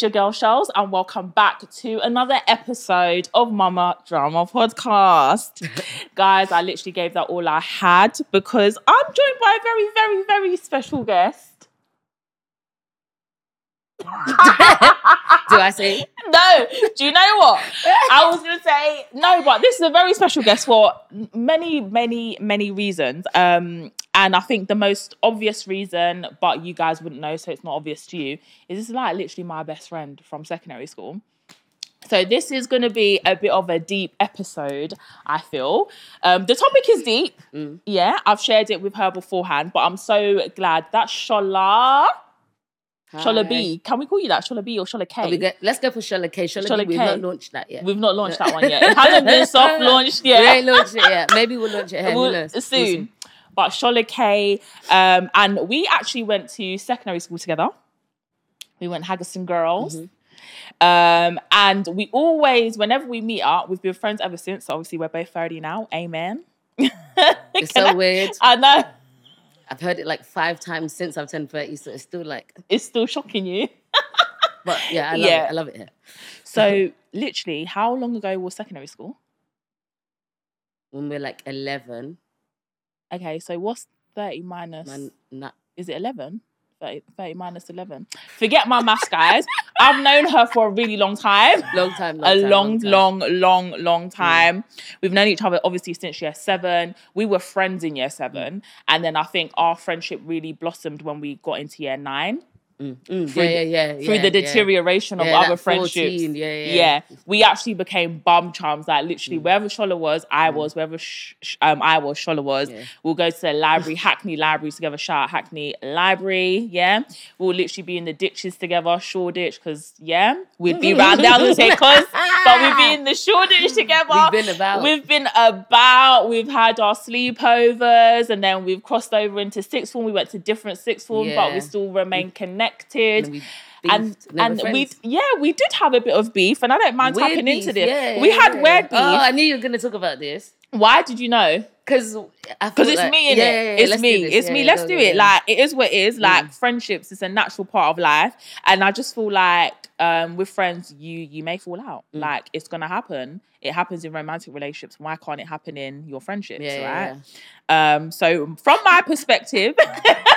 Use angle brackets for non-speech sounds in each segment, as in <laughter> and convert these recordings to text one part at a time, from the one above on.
It's your girl Shells, and welcome back to another episode of Mama Drama Podcast. <laughs> Guys, I literally gave that all I had because I'm joined by a very, very, very special guest. Do I say? <laughs> No, do you know what? I was gonna say no, but this is a very special guest for many, many, many reasons. Um, and I think the most obvious reason, but you guys wouldn't know, so it's not obvious to you, is this is like literally my best friend from secondary school. So this is going to be a bit of a deep episode, I feel. Um, the topic is deep. Yeah, I've shared it with her beforehand, but I'm so glad that Shola, Shola B, can we call you that? Shola B or Shola K? We go- let's go for Shola K. Shola, Shola B, we've not launched that yet. We've not launched that one yet. It hasn't been <laughs> soft launched We yet. ain't launched it yet. Maybe we'll launch it. We'll-? Soon. But Shola K, um, and we actually went to secondary school together. We went Haggerston Girls. Mm-hmm. Um, and we always, whenever we meet up, we've been friends ever since. So obviously, we're both 30 now. Amen. <laughs> It's so weird. I know. I've heard it like five times since I've turned 30, so it's still like, <laughs> It's still shocking you. <laughs> but yeah, I love Yeah. it. I love it here. So, literally, how long ago was secondary school? When we're like 11, Okay, so what's 30 minus? man, nah, is it 11? 30, 30 minus 11. Forget my maths, guys. I've known her for a really long time. long time, long a time, long, time. long, long, long mm. time. We've known each other obviously since year seven. We were friends in year seven. Mm. And then I think our friendship really blossomed when we got into year nine Mm, mm, through yeah, the- yeah, yeah. through yeah, the yeah. deterioration of Yeah, other friendships. 14, yeah, yeah. Mm. we actually became bum chums. Like literally, wherever Shola was, I was. Wherever sh- um, I was, Shola was. Yeah. We'll go to the library, <laughs> Hackney Library together. Shout out Hackney Library. Yeah, we'll literally be in the ditches together, Shoreditch, because yeah, we'd be round there. I was say cause, but we'd be in the Shoreditch together. We've been about. We've been about. We've had our sleepovers, and then we've crossed over into sixth form. We went to different sixth forms, but we still remain connected. And we And and we yeah we did have a bit of beef, and I don't mind Weird tapping beef, into this. yeah, we yeah, had yeah. weird beef. Oh, I knew you were going to talk about this. Why did you know? Because Because it's me in it. it's me. it's me. Let's do it. Like it is what it is. Like Mm. friendships is a natural part of life, and I just feel like um, with friends, you you may fall out. Mm. Like it's gonna happen. It happens in romantic relationships. Why can't it happen in your friendships? Yeah, yeah, right. Um. So from my perspective. <laughs>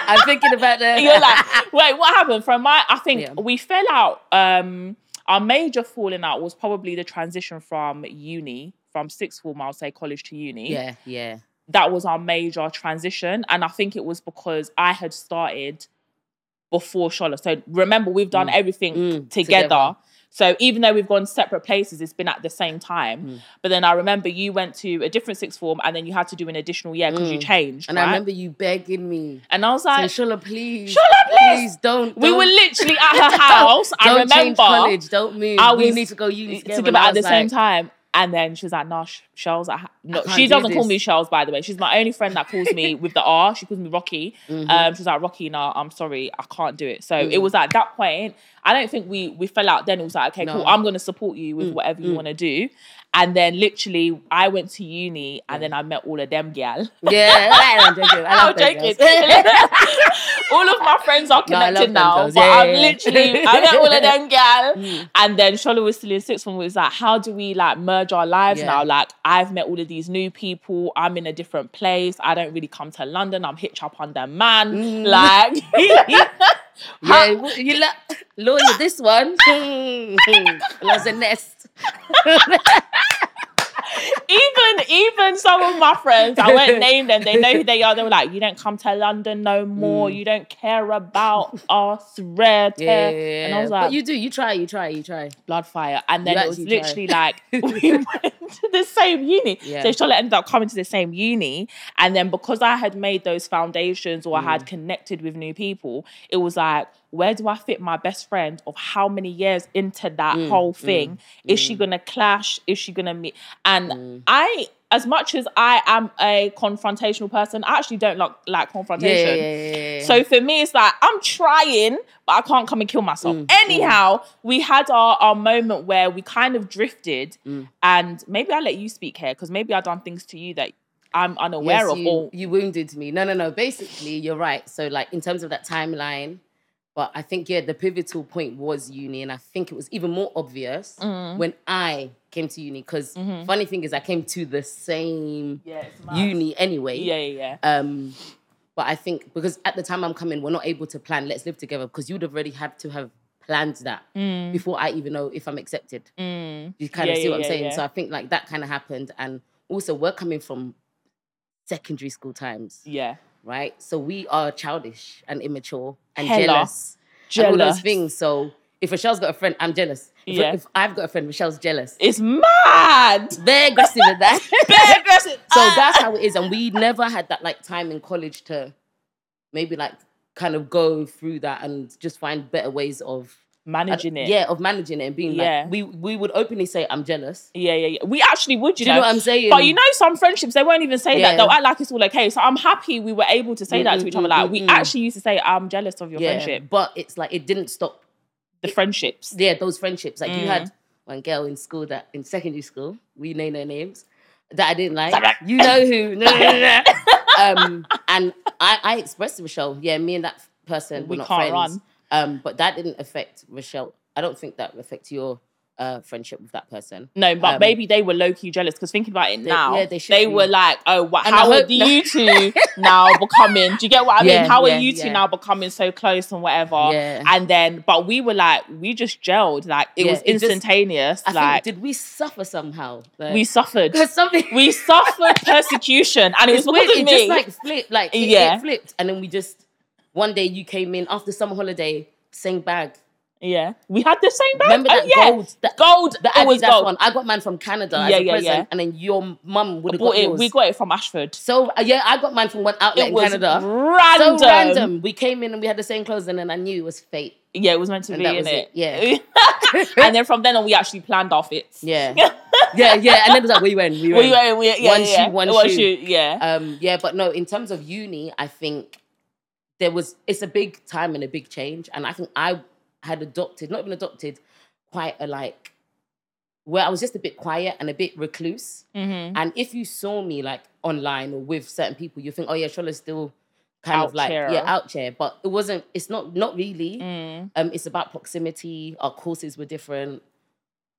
I'm thinking about the. <laughs> You're like, wait, what happened? From my, I think Yeah. we fell out. Um, our major falling out was probably the transition from uni, from sixth form, I'll say college to uni. yeah, yeah. That was our major transition. And I think it was because I had started before Shola. So remember, we've done everything Mm, together. together. So even though we've gone separate places, it's been at the same time. Mm. But then I remember you went to a different sixth form and then you had to do an additional year because you changed. Mm. And I remember you begging me. and I was So, like, Shola, please. Shola, please. don't. we don't- were literally at <laughs> her house. I don't remember change college. Don't move. I we need to go uni together. together And I at the was same time. And then she was like, "No, Sh- Shells." I ha- no, can't she doesn't call me Shells, by the way. She's my only friend that calls me <laughs> with the R. She calls me Rocky. Mm-hmm. Um, she's like, "Rocky, no, I'm sorry, I can't do it." So Mm. it was at that point. I don't think we we fell out. Then it was like, "Okay, cool. I'm going to support you with Mm, whatever you mm. want to do." And then literally, I went to uni, and then I met all of them gal. Yeah, <laughs> I'm joking. I them joking. all of my friends are <laughs> No, connected them now, girls. but Yeah, I'm yeah. literally I met all of <laughs> them gal. Mm. And then Shola was still in sixth form. Was like, how do we like merge our lives Yeah. now? Like, I've met all of these new people. I'm in a different place. I don't really come to London. I'm hitch up on the man. Mm. Like, Yeah, you like lawyer this one. was a nest. <laughs> even even some of my friends, I won't <laughs> name them. They know who they are. They were like, you don't come to London no more. You don't care about us, red. Mm. Yeah, yeah. And I was but you do. You try. You try. You try. blood fire. And then You it was literally like <laughs> we went <laughs> to the same uni. Yeah. So Shola ended up coming to the same uni. And then because I had made those foundations or I Mm. had connected with new people, it was like, where do I fit my best friend of how many years into that Mm, whole thing? Is she gonna clash? Is she gonna meet? And I as much as I am a confrontational person, I actually don't like like confrontation. yeah, yeah, yeah. So for me, it's like I'm trying, but I can't come and kill myself. Mm, Anyhow, we had our, our moment where we kind of drifted, Mm. and maybe I'll let you speak here because maybe I've done things to you that I'm unaware Yes, of. you, Or you wounded me. No, no, no. Basically, you're right. So, like in terms of that timeline, But I think yeah, the pivotal point was uni, and I think it was even more obvious Mm. when I came to uni. Because Mm-hmm. funny thing is, I came to the same Yeah, uni anyway. Yeah, yeah, yeah. Um, but I think because at the time I'm coming, we're not able to plan. Let's live together because you would have already had to have planned that before I even know if I'm accepted. Mm. You kind of Yeah, see yeah, what I'm saying. So I think like that kind of happened, and also we're coming from secondary school times, Yeah. Right? So we are childish and immature and Hella. jealous, and all Jealous. those things. So if Rochelle's got a friend, I'm jealous. If, Yeah. if I've got a friend, Rochelle's jealous. It's mad. They're aggressive at that. <laughs> Very aggressive. So Ah. that's how it is. And we never had that like time in college to maybe like kind of go through that and just find better ways of managing it. Yeah, of managing it and being Yeah. like we we would openly say I'm jealous. Yeah, yeah, yeah. We actually would, you, Do you know what I'm saying? But you know, some friendships they won't even say Yeah. that. They'll act like it's all okay. So I'm happy we were able to say that to Mm, each mm, other. Like mm, we mm. actually used to say, "I'm jealous of your yeah, friendship." but it's like it didn't stop. The friendships. Yeah, those friendships. Like you Mm. had one girl in school that in secondary school, we name their names, that I didn't like. You know who? No, no, no, <laughs> um, and I, I expressed to Rochelle, yeah, me and that person We were not can't friends. run. Um, but that didn't affect Rochelle. I don't think that affects your uh, friendship with that person. No, but Um, maybe they were low key jealous because thinking about it now, yeah, they, they were like, "Oh, what, how are hope you <laughs> two now becoming? Do you get what I mean? How yeah, are you two yeah. now becoming so close and whatever?" Yeah. And then, but we were like, we just gelled. Like it Yeah, was it just- instantaneous. I like think, did we suffer somehow? Like, we suffered. <laughs> something we suffered persecution, and it was because weird. of It me. just like flipped, like it, Yeah. it flipped, and then we just one day you came in after summer holiday, same bag. yeah, we had the same bag. Remember oh, that yeah. gold, that gold. the it was Adidas gold. one. I got mine from Canada Yeah, as a yeah, present, yeah. and then your mum would have Bought got it. yours. We got it from Ashford. so uh, yeah, I got mine from one outlet It in was Canada. random. So random. We came in and we had the same clothes, and then I knew it was fate. Yeah, it was meant to And be that in it. it, yeah. <laughs> <laughs> and then from then on, we actually planned our fits. Yeah, <laughs> yeah, yeah. And then it was like, where you went? We went. we went. We, yeah, One yeah. shoe, one One shoe. shoe. Yeah. Um, yeah, but no, in terms of uni, I think there was it's a big time and a big change. And I think I had adopted, not even adopted, quite a like where I was just a bit quiet and a bit recluse. mm-hmm. And if you saw me like online or with certain people, you think, oh yeah, Shola's still kind Out of like chair. yeah, out chair. But it wasn't, it's not not really. Mm. Um, it's about proximity. Our courses were different.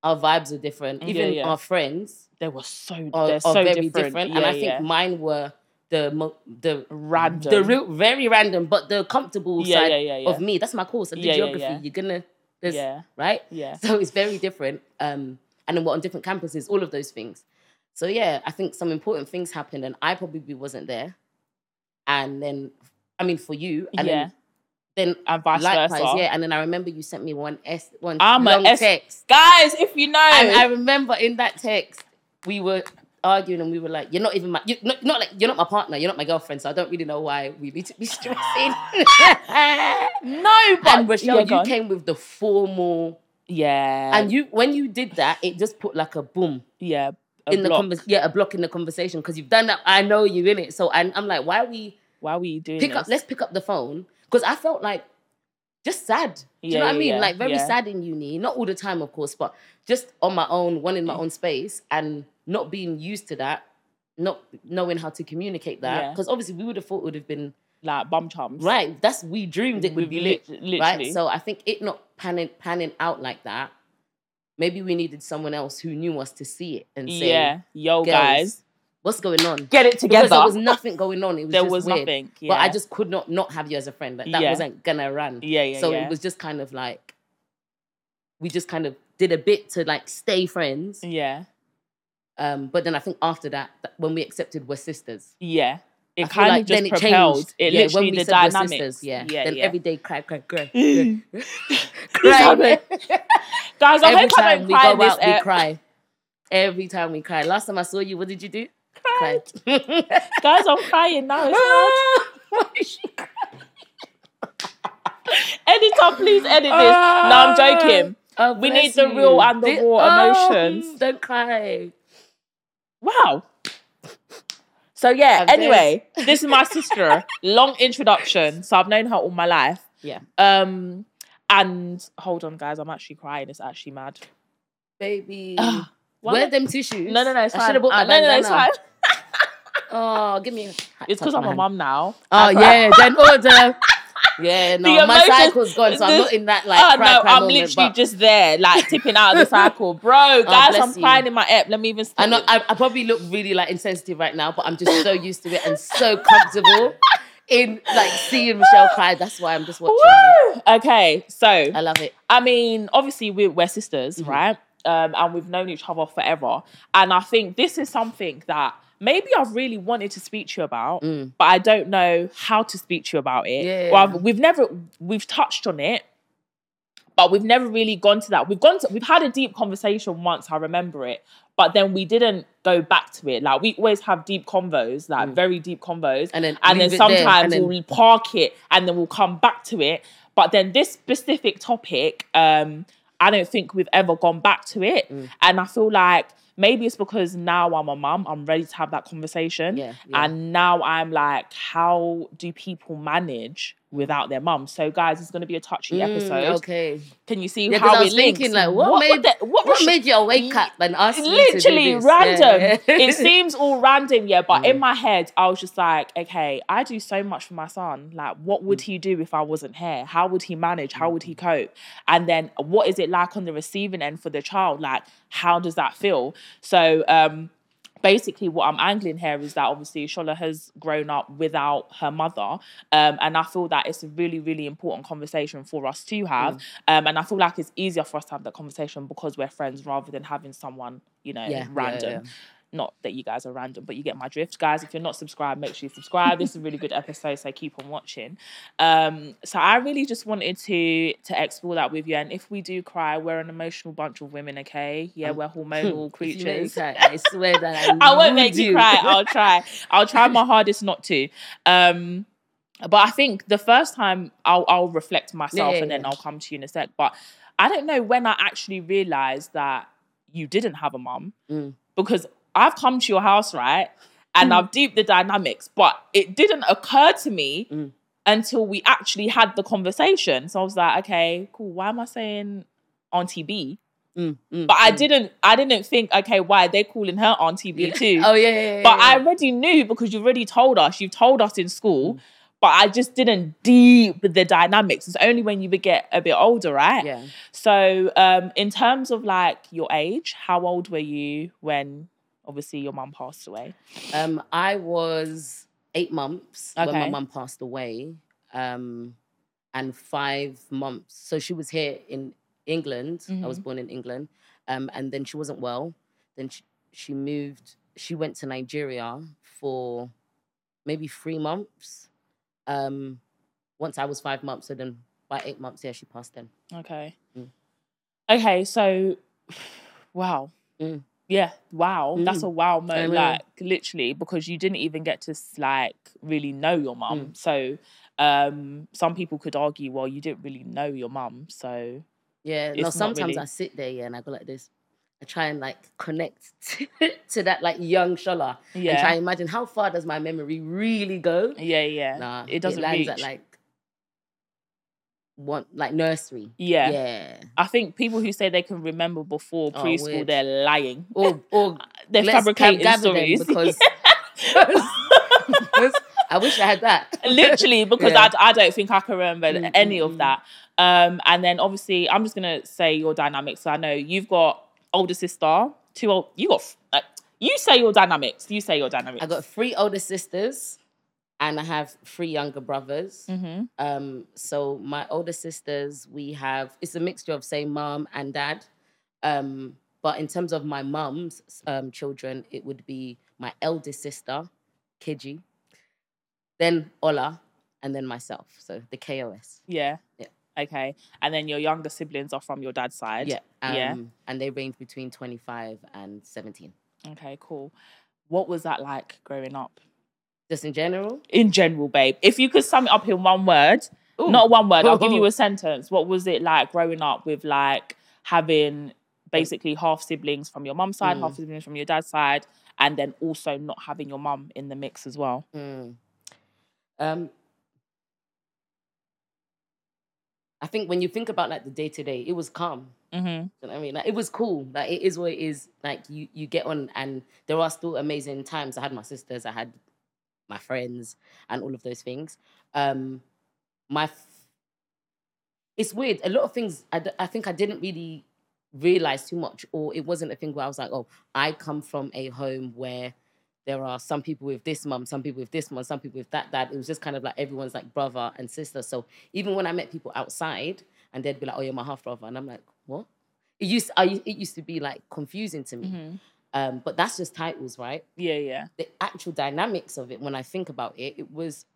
Our vibes were different. Yeah, Even yeah. our friends They were so. are, they're are so very different. different. Yeah, and I think yeah. mine were the the random. the real very random, but the comfortable Yeah, side yeah, yeah, of me. That's my course. I the geography. You're gonna Yeah. right. Yeah. So it's very different. Um, and then we're on different campuses, all of those things. So yeah, I think some important things happened, and I probably wasn't there. And then, I mean, for you, and Yeah. then, then And vice likewise, versa. yeah. And then I remember you sent me one s one I'm long S- text, Guys, if you know, and I remember in that text we were arguing, and we were like, "You're not even my, you're not, not like you're not my partner, you're not my girlfriend, so I don't really know why we need to be stressing." <laughs> no, but and Rochelle, yeah, you on. came with the formal, yeah, and you when you did that, it just put like a boom yeah, a in the block. conversation. Yeah, a block in the conversation because you've done that. I know you're in it, so I'm, I'm like, why are we Why were you doing pick this? up? Let's pick up the phone because I felt like just sad. Do you Yeah, know what I mean? yeah, Like very yeah. sad in uni, not all the time, of course, but just on my own, one in my mm. own space, and not being used to that, not knowing how to communicate that. Yeah. Because obviously, we would have thought it would have been like bum chums, right. That's we dreamed it would be lit, Lit- literally. right? So I think it not panning panning out like that. Maybe we needed someone else who knew us to see it and say, yeah, yo, guys, what's going on?" get it together." Because there was nothing going on. It was there just was weird. nothing. Yeah. But I just could not not have you as a friend. Like that Yeah. wasn't gonna run. yeah, yeah, so yeah. it was just kind of like we just kind of did a bit to like stay friends. yeah, Um, but then I think after that, th- when we accepted we're sisters, yeah. It kind like of just then it propelled. changed. It yeah, literally when we the said we're sisters, yeah. yeah, then yeah. every day cry, cry, cry, cry. Guys, I every hope I time don't we cry go this. out, we cry. Every time we cry. Last time I saw you, what did you do? Cried. Cried. <laughs> Guys, I'm crying now. It's hard. Why is she crying? Editor, please edit this. no, I'm joking. Oh, We need the you. real and the raw Oh, emotions. Don't cry. Wow. So yeah. I'm anyway, this is my sister. Long introduction. So I've known her all my life. Yeah. Um, and hold on, guys. I'm actually crying. It's actually mad. Baby. <gasps> Why Where them tissues? No, no, no. It's I fine. should have bought my Uh, no, no, no, it's fine. <laughs> Oh, give me. a- It's because I'm a mum now. Oh yeah, then order. <laughs> Yeah, <laughs> no, my cycle's gone, so I'm not in that like oh cry, no, cry I'm moment, literally but just there, like tipping out of the <laughs> cycle, bro. Guys, bless I'm you. crying in my app. Let me even. Stop I know. I, I probably look really like insensitive right now, but I'm just so used to it and so comfortable in like seeing Michelle cry. That's why I'm just watching. Woo! Okay, so I love it. I mean, obviously we're, we're sisters, Mm-hmm. right? Um, and we've known each other forever. And I think this is something that maybe I've really wanted to speak to you about, but I don't know how to speak to you about it. Mm. Yeah. Well, I've- we've never we've touched on it, but we've never really gone to that. We've gone to we've had a deep conversation once. I remember it. But then we didn't go back to it. Like we always have deep convos, like very deep convos, Mm. And then and then leave it there, sometimes and then- we'll park it and then we'll come back to it. But then this specific topic, um, I don't think we've ever gone back to it. Mm. And I feel like maybe it's because now I'm a mum, I'm ready to have that conversation. Yeah, yeah. And now I'm like, how do people manage without their mum? So guys, it's gonna be a touchy Mm, episode. okay. Can you see Yeah, how I was links? thinking like, what, made the- what, what made you wake up and ask to literally random. Yeah. it <laughs> seems all random, yeah. But Mm. in my head, I was just like, okay, I do so much for my son. Like, what would Mm. he do if I wasn't here? How would he manage? How would he cope? And then, what is it like on the receiving end for the child? Like, how does that feel? So, um, basically what I'm angling here is that obviously Shola has grown up without her mother. Um, and I feel that it's a really, really important conversation for us to have. Mm. Um, and I feel like it's easier for us to have that conversation because we're friends rather than having someone, you know, Yeah, yeah, random. yeah. Not that you guys are random, but you get my drift. Guys, if you're not subscribed, make sure you subscribe. this is a really good episode, so keep on watching. Um, so I really just wanted to to explore that with you. And if we do cry, we're an emotional bunch of women, okay? Yeah, we're <laughs> hormonal make me creatures. cry, I swear that <laughs> I, I won't make you cry. I'll <laughs> try. I'll try my hardest not to. Um, but I think the first time I'll I'll reflect myself yeah, and then yeah. I'll come to you in a sec. But I don't know when I actually realized that you didn't have a mum Mm. because I've come to your house right and Mm. I've deeped the dynamics, but it didn't occur to me Mm. until we actually had the conversation. So I was like, okay, cool. Why am I saying Auntie B? Mm, mm, But I mm. didn't. I didn't think. Okay, why are they're calling her Auntie B too? Oh yeah, yeah, yeah. But I already knew because you already told us. You've told us in Mm. school, but I just didn't deep the dynamics. It's only when you would get a bit older, right? yeah. So, um, in terms of like your age, how old were you when obviously your mum passed away? Um, I was eight months when my Okay. mum passed away, um, and five months. So she was here in England. I was Mhm. born in England, um, and then she wasn't well. Then she, she moved. She went to Nigeria for maybe three months. Um, once I was five months, so then by eight months, yeah, she passed. Then Okay. Mm. Okay, so <sighs> wow. Mm. Yeah, wow. That's Mm. a wow moment, like literally, because you didn't even get to like really know your mum. Mm. So um some people could argue, well, you didn't really know your mum, so Yeah, no. Sometimes really- I sit there, yeah, and I go like this. I try and like connect <laughs> to, to that like young Shola and try yeah. and imagine how far does my memory really go. Yeah, yeah. Nah, it doesn't lands reach. at like one like nursery. yeah. yeah. I think people who say they can remember before Oh, preschool, weird. they're lying. Or or <laughs> They're fabricating stories. because <laughs> <laughs> I wish I had that. literally because Yeah. I, I don't think I can remember Mm, any of that. Um, and then obviously I'm just gonna say your dynamics. So I know you've got older sister, two old. You got like, you say your dynamics. You say your dynamics. I got three older sisters, and I have three younger brothers. hmm Um, so my older sisters, we have it's a mixture of say mom and dad. Um, but in terms of my mum's um, children, it would be my eldest sister, Kiji, then Ola, and then myself. So the KOS. Yeah. Yeah. Okay. And then your younger siblings are from your dad's side. Yeah. Um, Yeah. And they range between 25 and 17. Okay. Cool. What was that like growing up? Just in general. In general, babe. If you could sum it up in one word, Ooh. not one word, I'll give you <laughs> a sentence. What was it like growing up with like having basically half siblings from your mum's side, Mm. half siblings from your dad's side, and then also not having your mum in the mix as well? Mm. Um, I think when you think about like the day to day, it was calm. Mm-hmm. You know what I mean? Like it was cool. Like it is what it is. Like you you get on and there are still amazing times. I had my sisters, I had my friends and all of those things. Um my f- it's weird. A lot of things I, d- I think I didn't really realize too much, or it wasn't a thing where I was like, oh, I come from a home where there are some people with this mum, some people with this mum, some people with that dad. It was just kind of like everyone's like brother and sister. So even when I met people outside and they'd be like, oh, you're my half brother. And I'm like, what? It used, I, it used to be like confusing to me. Mhm. Um, but that's just titles, right? Yeah, yeah. the actual dynamics of it, when I think about it, it was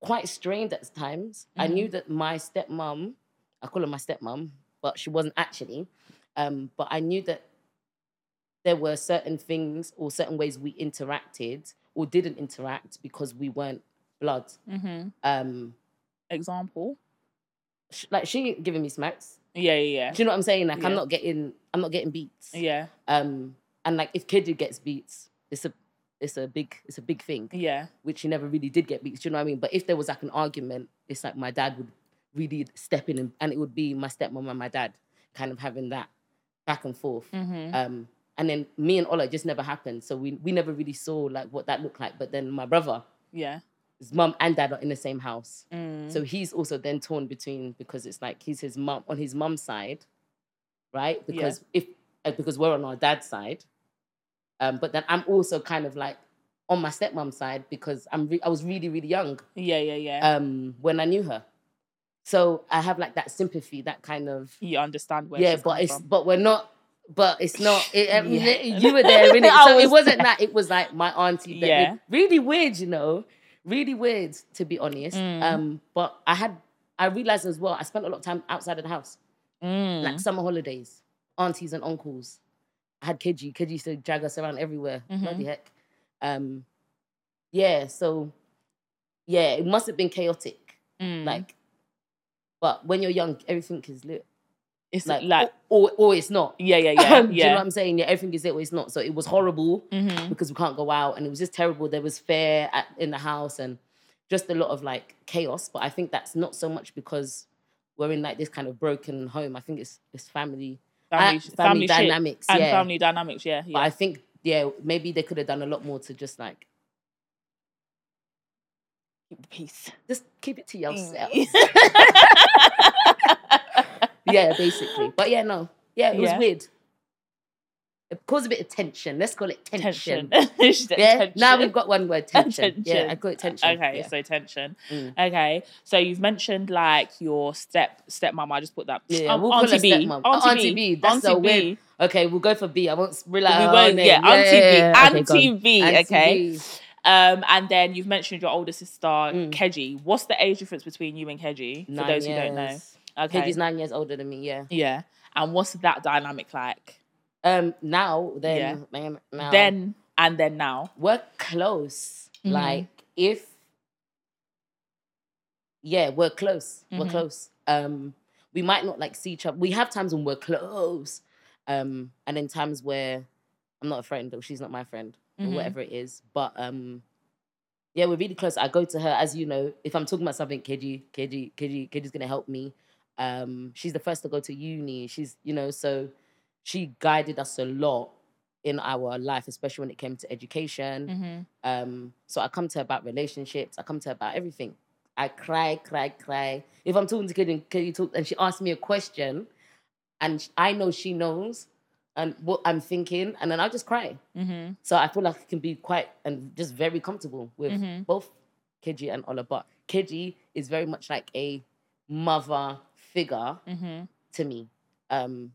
quite strained at times. I knew that my stepmom, I call her my stepmom, but she wasn't actually. Um, but I knew that there were certain things or certain ways we interacted or didn't interact because we weren't blood. Mm-hmm. Um, Example. sh- like she giving me smacks. Yeah, yeah, Do you know what I'm saying? Like Yeah. I'm not getting, I'm not getting beats. yeah. Um, and like if Kiddy gets beats, it's a, it's a big, it's a big thing. Yeah, yeah. which he never really did get beats. Do you know what I mean? But if there was like an argument, it's like my dad would really step in and, and it would be my stepmom and my dad kind of having that back and forth. Mm-hmm. Um, and then me and Ola just never happened. So we, we never really saw like what that looked like. But then my brother, Yeah. his mum and dad are in the same house. Mm. So he's also then torn between because it's like he's his mum on his mum's side, right? Because if uh, because we're on our dad's side, um, but then I'm also kind of like on my stepmom's side because I'm re- I was really really young yeah, yeah, yeah. um, when I knew her, so I have like that sympathy, that kind of you understand where yeah, but it's from. but we're not. But it's not. It, um, <laughs> Yeah. <laughs> You were there, innit? So it wasn't there. that. It was like my auntie. that- Yeah. Really weird, you know. Really weird, to be honest. Mm. Um, but I had. I realized as well. I spent a lot of time outside of the house, Mm. like summer holidays, aunties and uncles. I had Kidji. Kidji used to drag us around everywhere. Mhm. Bloody heck. Um, yeah. So, yeah, it must have been chaotic. Mm. Like, but when you're young, everything is lit. it's Like, like, or, or it's not. yeah, yeah, <laughs> yeah, Do you know what I'm saying? Yeah, everything is it or it's not. So it was horrible mm-hmm. because we can't go out, and it was just terrible. There was fear at, in the house, and just a lot of like chaos. But I think that's not so much because we're in like this kind of broken home. I think it's it's family, Family, uh, family, family dynamics, and yeah. family dynamics. Yeah, But. I think yeah, maybe they could have done a lot more to just like Keep the peace. just keep it to yourself. Mm. <laughs> <laughs> yeah, basically. But yeah, no, yeah, it was Yeah. weird. It caused a bit of tension. Let's call it tension. tension. <laughs> <laughs> Yeah. tension. Now we've got one word <laughs> tension. Yeah, Tension. I call it tension. Okay, Yeah. so tension. Mm. Okay, so you've mentioned like your step stepmom. I just put that. Yeah, Um, we'll Auntie B. Oh, Auntie, Auntie B. B, that's Auntie so B. weird. Okay, we'll go for B. I won't rely We on won't. name. Yeah, Auntie B. Okay, on. B. Auntie Okay. B. Um, and then you've mentioned your older sister, Mm. Keji. What's the age difference between you and Keji? For Nine those who don't know. Okay. Keji's nine years older than me. Yeah. Yeah. And what's that dynamic like? Um. Now then, Yeah. man, now Then and then now. we're close. Mhm. Like if, yeah, we're close. We're Mhm. close. Um, we might not like see each other. We have times when we're close. Um, and then times where I'm not a friend or she's not my friend Mhm. or whatever it is. But um, yeah, we're really close. I go to her, as you know, if I'm talking about something, Keji, Keji, Keji, Keji's gonna help me. Um, she's the first to go to uni. She's, you know, so she guided us a lot in our life, especially when it came to education. Mm-hmm. Um, so I come to her about relationships. I come to her about everything. I cry, cry, cry. If I'm talking to Kid and talk, and she asks me a question, and sh- I know she knows and what I'm thinking, and then I'll just cry. Mm-hmm. So I feel like I can be quite and just very comfortable with Mhm. both Kiji and Ola. But Kiji is very much like a mother figure Mm-hmm. to me. Um,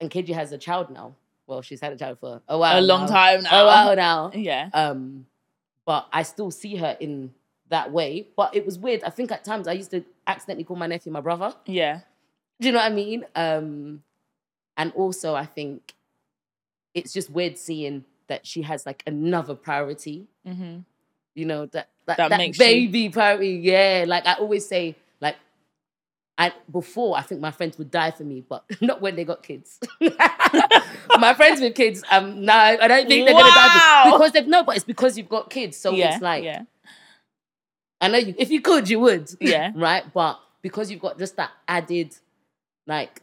and Kiji has a child now. Well, she's had a child for a while. A long now. time now. A while now. Yeah. Um, but I still see her in that way. But it was weird. I think at times I used to accidentally call my nephew my brother. Yeah. Do you know what I mean? Um, and also I think it's just weird seeing that she has like another priority. Mm-hmm. You know that that, That that, makes you- baby priority. Yeah, like I always say, I before I think my friends would die for me, but <laughs> not when they got kids. <laughs> my friends with kids, um, no, I don't think they're gonna die Wow. for, because they've no, but it's because you've got kids. So yeah. it's like yeah. I know you. If you could, you would. Yeah. <laughs> right. But because you've got just that added, like,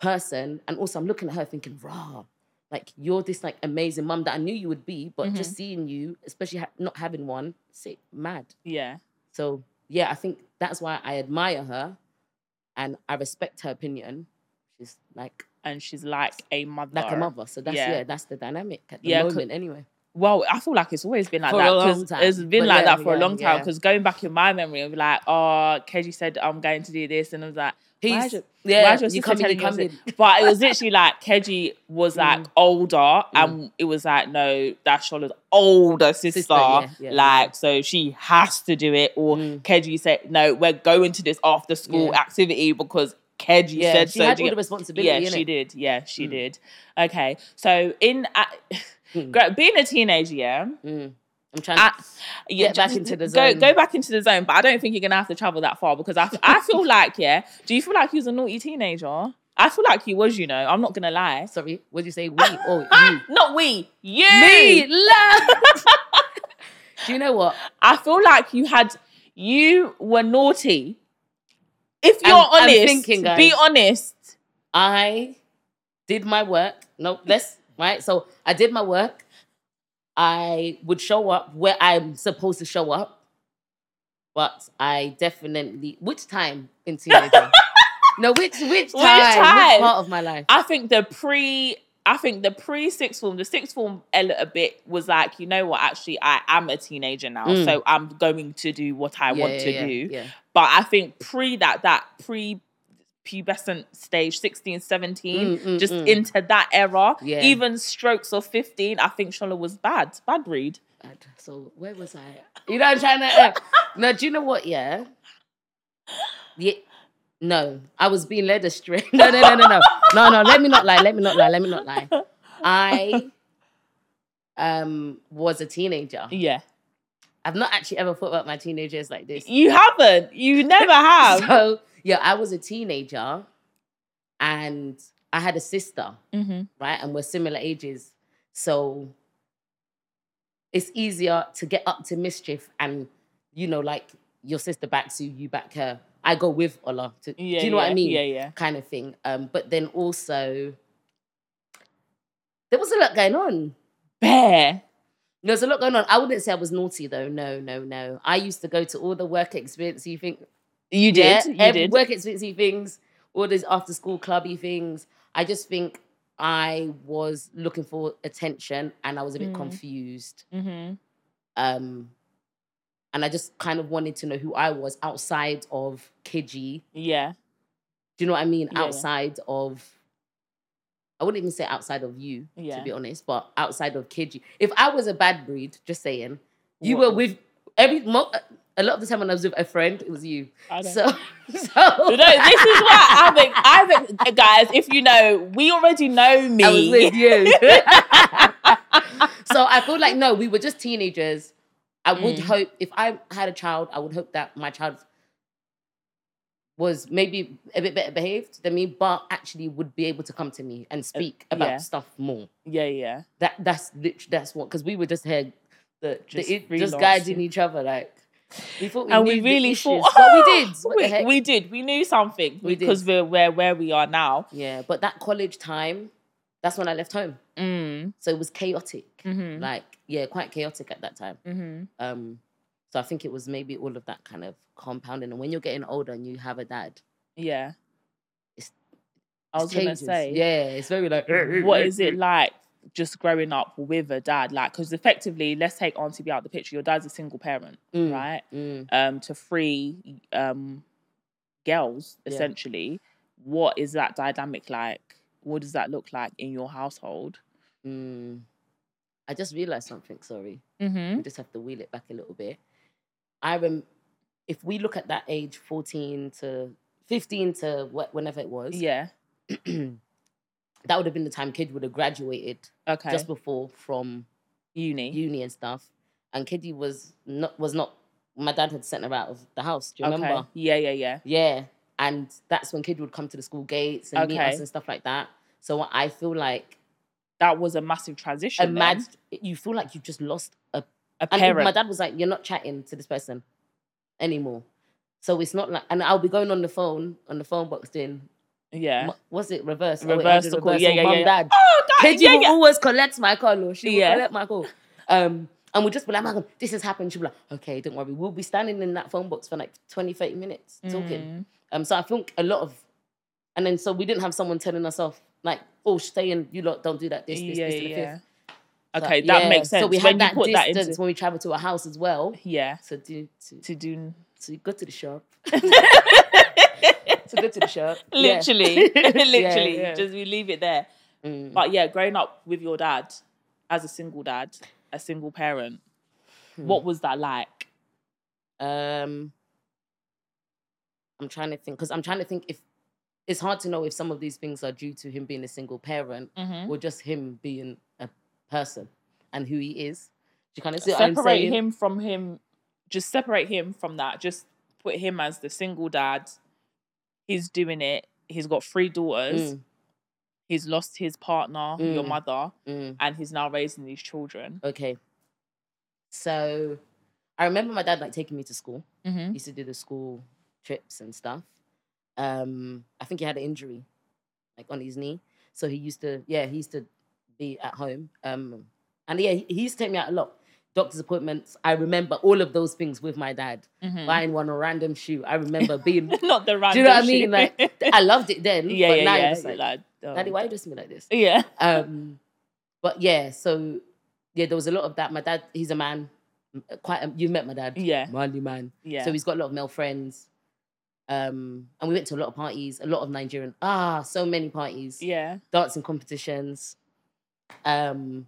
person, and also I'm looking at her thinking, raw. Like you're this like amazing mum that I knew you would be, but Mm-hmm. just seeing you, especially ha- not having one, sick, mad. Yeah. So yeah, I think that's why I admire her and I respect her opinion. She's like And she's like a mother. like a mother. So that's Yeah. yeah, that's the dynamic at the Yeah, moment anyway. Well, I feel like it's always been like For that it's been But like yeah, that for a long time. Because going back in my memory, of like, oh, Keji said I'm going to do this, and I was like, is your, Yeah, you sister come you you come this? in. But it was literally <laughs> like Keji was like Mm. older, and it was like, no, that's Shola's older sister. yeah, yeah, like, so she has to do it. Or Mm. Keji said, no, we're going to this after school Yeah. activity because Keji Yeah, said she so. had all the responsibility. yeah, she did. Yeah, she Mm. did. Okay, so in uh, Mm. <laughs> being a teenager, yeah, Mm. I'm trying I- to yeah, Get back into the Go, zone. go back into the zone, but I don't think you're gonna have to travel that far because I, I feel like, yeah. Do you feel like you was a naughty teenager? I feel like you was, you know. I'm not gonna lie. sorry, what did you say? We or <laughs> you? Not we, you. Me, love. <laughs> Do you know what? I feel like you had, you were naughty. If you're I'm- I'm honest, thinking, be honest. I did my work. No, let's right. So I did my work. I would show up where I'm supposed to show up, but I definitely which time in teenager? <laughs> no, which which time? time? Which part of my life? I think the pre I think the pre sixth form, the sixth form a little bit was like, you know what, actually I am a teenager now. Mm. So I'm going to do what I Yeah, want yeah, to yeah, do. But I think pre that that pre pubescent stage, 16, 17, Mm, mm, just mm. into that era, Yeah. even strokes of 15, I think Shola was bad. Bad read. Bad. So where was I? You know, I'm trying to. Uh, <laughs> no, do you know what? Yeah. Yeah. No, I was being led astray. <laughs> No, no, no, no, no, no, no. Let me not lie. Let me not lie. Let me not lie. I um was a teenager. Yeah. I've not actually ever thought about my teenagers like this. You haven't. You never <laughs> have. So yeah, I was a teenager, and I had a sister. hmm right? And we're similar ages. So it's easier to get up to mischief and, you know, like your sister backs you, you back her. I go with Ola. To, Yeah, do you know what I mean? Yeah, yeah. Kind of thing. Um, but then also, there was a lot going on. Bear. There was a lot going on. I wouldn't say I was naughty though. No, no, no. I used to go to all the work experience thing You yeah, did. you every did. work experience things, all these after school clubby things. I just think I was looking for attention and I was a bit Mm. confused. hmm Um, and I just kind of wanted to know who I was outside of Kiji. Yeah. Do you know what I mean? Yeah, yeah. outside of, I wouldn't even say outside of you, Yeah. to be honest, but outside of Kiji. If I was a bad breed, just saying, you What- were with every mo- a lot of the time when I was with a friend, it was you. So, <laughs> so No, this is why I think I think guys, if you know, we already know me. I was with you. <laughs> so I feel like no, we were just teenagers. I would Mm. hope if I had a child, I would hope that my child was maybe a bit better behaved than me, but actually would be able to come to me and speak about Uh, yeah. stuff more. yeah, yeah. That that's that's what because we were just here the Just the, just guiding each other like we thought we and we really issues, thought, but we <laughs> did. What we, we did. We knew something We did. because we're where where we are now. yeah, but that college time, that's when I left home. Mm. So it was chaotic. hmm Like, yeah, quite chaotic at that time. hmm Um, so I think it was maybe all of that kind of compounding. And when you're getting older and you have a dad, Yeah. It's- I was it gonna say, yeah, it's very like what is it <laughs> like just growing up with a dad? Like, because effectively, let's take Auntie B out of the picture. Your dad's a single parent, Mm, right? mm. Um, to free um girls Yeah. essentially. What is that dynamic like? What does that look like in your household? Mm. I just realized something. Sorry, Mm-hmm. we just have to wheel it back a little bit. I rem. If we look at that age, fourteen to fifteen to wh- whenever it was, Yeah. <clears throat> that would have been the time kid would have graduated Okay. just before from uni. uni and stuff. And Kiddy was not was not. My dad had sent her out of the house. Do you okay. remember? Yeah, yeah, yeah. Yeah, and that's when Kid would come to the school gates and meet us and stuff like that. So I feel like That was a massive transition. then. imagine you feel like you've just lost a. a And parent. my dad was like, "You're not chatting to this person anymore." So it's not like, and I'll be going on the phone on the phone box doing. Yeah. Was it reverse? Oh, wait, Reverse did reverse. Yeah, So yeah, mum, yeah. Dad. Oh, that, Kid, yeah, you yeah. always collect my call. Or she will Yeah. collect my call. Um, And we'll just be like, Malcolm, this has happened. She'll be like, okay, don't worry. We'll be standing in that phone box for like 20, 30 minutes talking. Mm. Um, so I think a lot of, and then so we didn't have someone telling us off, like, oh, stay in, you lot don't do that, this, this, yeah, this, yeah. fifth. Okay, So, that yeah, makes sense. So we when had that you put that distance into when we travel to a house as well. yeah To do, to, to do to go to the shop. <laughs> to go to the shop. Yeah. literally, <laughs> <laughs> literally, yeah. just we leave it there. Mm. But yeah, growing up with your dad as a single dad, a single parent, Hmm. what was that like? Um, I'm trying to think because I'm trying to think if it's hard to know if some of these things are due to him being a single parent Mhm. or just him being a person and who he is. Do you kind of see Separate him from him. Just separate him from that. Just put him as the single dad. He's doing it. He's got three daughters. Mm, He's lost his partner, your Mm. mother, mm, and he's now raising these children. okay. So I remember my dad like taking me to school. Mm-hmm. He used to do the school trips and stuff. Um, I think he had an injury, like on his knee. So he used to, yeah, he used to be at home. Um, and yeah, he, he used to take me out a lot. Doctor's appointments. I remember all of those things with my dad. Mm-hmm. Buying one a random shoe. I remember being. <laughs> Not the random. do you know what I mean? Like <laughs> I loved it then. yeah, but yeah, now yeah. like, like, oh, Daddy, why you dressing me like this? <laughs> Yeah. Um, but yeah, so yeah, there was a lot of that. My dad, he's a man. Quite, a, you've met my dad. Yeah. manly man. Yeah. So he's got a lot of male friends. Um, and we went to a lot of parties, a lot of Nigerian, ah, so many parties, yeah. dancing competitions. Um,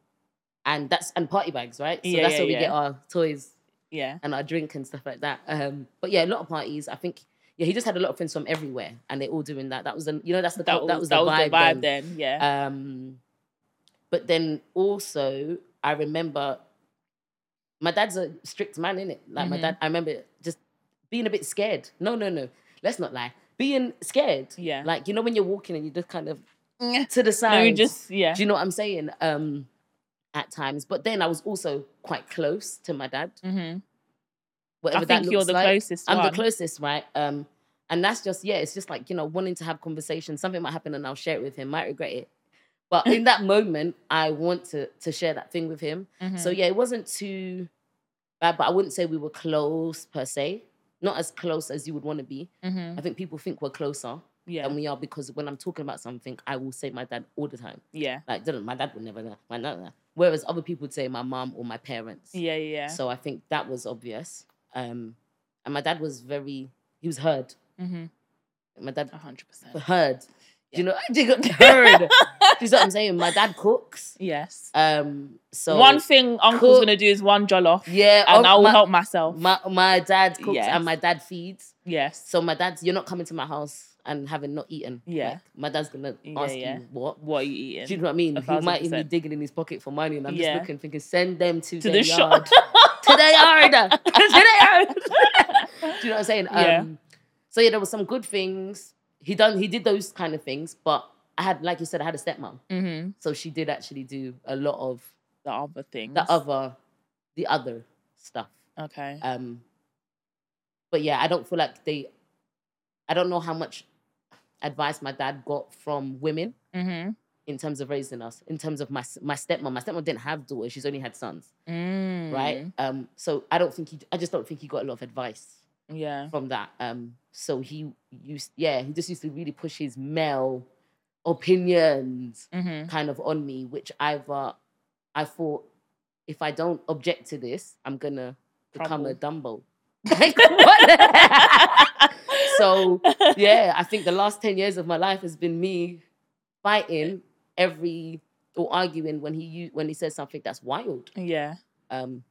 and that's and party bags, right? So Yeah, that's yeah, where we yeah. get our toys Yeah. and our drink and stuff like that. Um, but yeah, a lot of parties. I think yeah, he just had a lot of friends from everywhere, and they're all doing that. That was the you know that's the That was, that was that the was vibe. the vibe then. then. Yeah. Um, but then also, I remember my dad's a strict man, in it. Like my Mhm. dad, I remember just being a bit scared. No, no, no. Let's not lie. Being scared. Yeah. Like you know when you're walking and you just kind of to the side. you just yeah. Do you know what I'm saying? Um, at times, but then I was also quite close to my dad. hmm Whatever I that think you're looks the like. closest I'm one. the closest, right? Um, and that's just yeah, it's just like you know wanting to have conversations. Something might happen, and I'll share it with him. Might regret it, but in that <laughs> moment, I want to to share that thing with him. Mhm. So yeah, it wasn't too bad, but I wouldn't say we were close per se. Not as close as you would want to be. Mhm. I think people think we're closer yeah. than we are because when I'm talking about something, I will say my dad all the time. yeah. Like, doesn't my dad would never know. My dad, whereas other people would say my mom or my parents. Yeah. Yeah. So I think that was obvious. Um, and my dad was very, he was heard. Mm-hmm. My dad hundred percent. heard. Do you know? <laughs> I got heard. Do you know what I'm saying? My dad cooks. Yes. Um, so one thing Uncle's cook- gonna do is one jollof, yeah, and oh, I will my, help myself. My my dad cooks Yes. and my dad feeds. yes. So my dad's, you're not coming to my house and having not eaten. Yeah. Like, my dad's gonna Yeah, ask yeah. you what. What are you Do you know what I mean? He might even be digging in his pocket for money, and I'm Yeah. just looking, thinking, send them to, To the shop. yard. <laughs> to their yard. <laughs> <laughs> to their yard. Do you know what I'm saying? Yeah. Um, so yeah, there was some good things. He done. He did those kind of things, but I had, like you said, I had a stepmom, Mm-hmm. so she did actually do a lot of The other things. the other, the other stuff. Okay. Um, but yeah, I don't feel like they. I don't know how much advice my dad got from women Mm-hmm. in terms of raising us. In terms of my my stepmom, my stepmom didn't have daughters; she's only had sons, Mm. right? Um, so I don't think he. I just don't think he got a lot of advice Yeah. from that. Um, so he used, yeah, he just used to really push his male opinions Mm-hmm. kind of on me, which I've, uh, I thought, if I don't object to this, I'm gonna become a Dumbo. <laughs> Like, what? So <laughs> yeah, I think the last 10 years of my life has been me fighting every or arguing when he when he says something that's wild. yeah. Um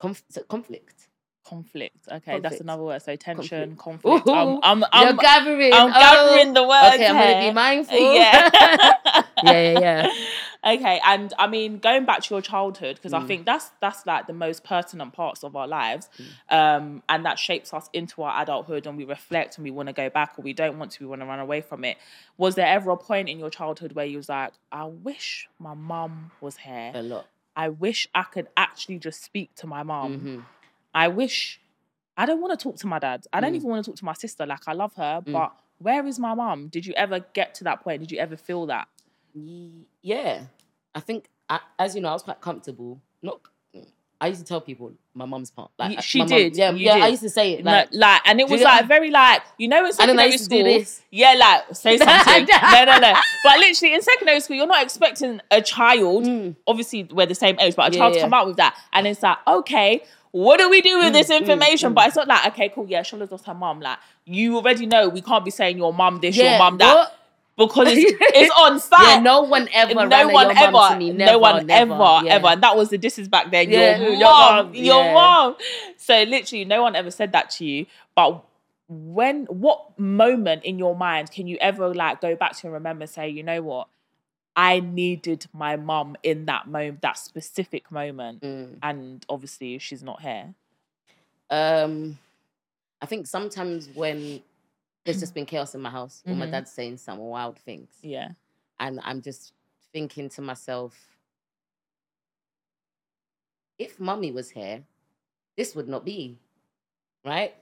conf- conflict. Conflict. Okay, that's another word. So tension, Conflict. conflict. I'm, I'm, You're I'm, gathering. I'm oh. gathering the words. Okay, I'm gonna be mindful. <laughs> <laughs> Yeah. yeah, yeah, yeah. Okay, and I mean, going back to your childhood, because I Mm. think that's that's like the most pertinent parts of our lives, Mm. um, and that shapes us into our adulthood, and we reflect, and we want to go back, or we don't want to, we want to run away from it. Was there ever a point in your childhood where you was like, I wish my mum was here. A lot. I wish I could actually just speak to my mum. Mhm. I wish I don't want to talk to my dad. I don't Mm. even want to talk to my sister. Like I love her, Mm. but where is my mum? Did you ever get to that point? Did you ever feel that? Ye- Yeah, I think I, as you know, I was quite comfortable. Not I used to tell people my mum's part. Like You- she my mum- did, yeah, you yeah. I used to say it. No, Like, like, and it you was like very like you know in then I secondary used to do school. this. Yeah, like say <laughs> something. no, no, no. But literally in secondary school, you're not expecting a child. Mm. Obviously, we're the same age, but a Yeah, child to yeah. come out with that, and it's like, okay, what do we do with this mm, information? mm. But it's not like, okay, cool, yeah, Shola's lost her mum. Like you already know, we can't be saying your mum this, your Yeah, mum that, what? Because it's, <laughs> it's on site. Yeah, no one ever. no one ever, me. no one never, ever, yeah. ever. And that was the disses back then. Yeah, your, your mom, your yeah. mom. So literally, no one ever said that to you. But when, what moment in your mind can you ever like go back to and remember? Say, you know what, I needed my mum in that moment, that specific moment, Mm. and obviously she's not here. Um, I think sometimes when there's just been chaos in my house, or my dad's saying some wild things, Yeah, and I'm just thinking to myself, if mummy was here, this would not be, right?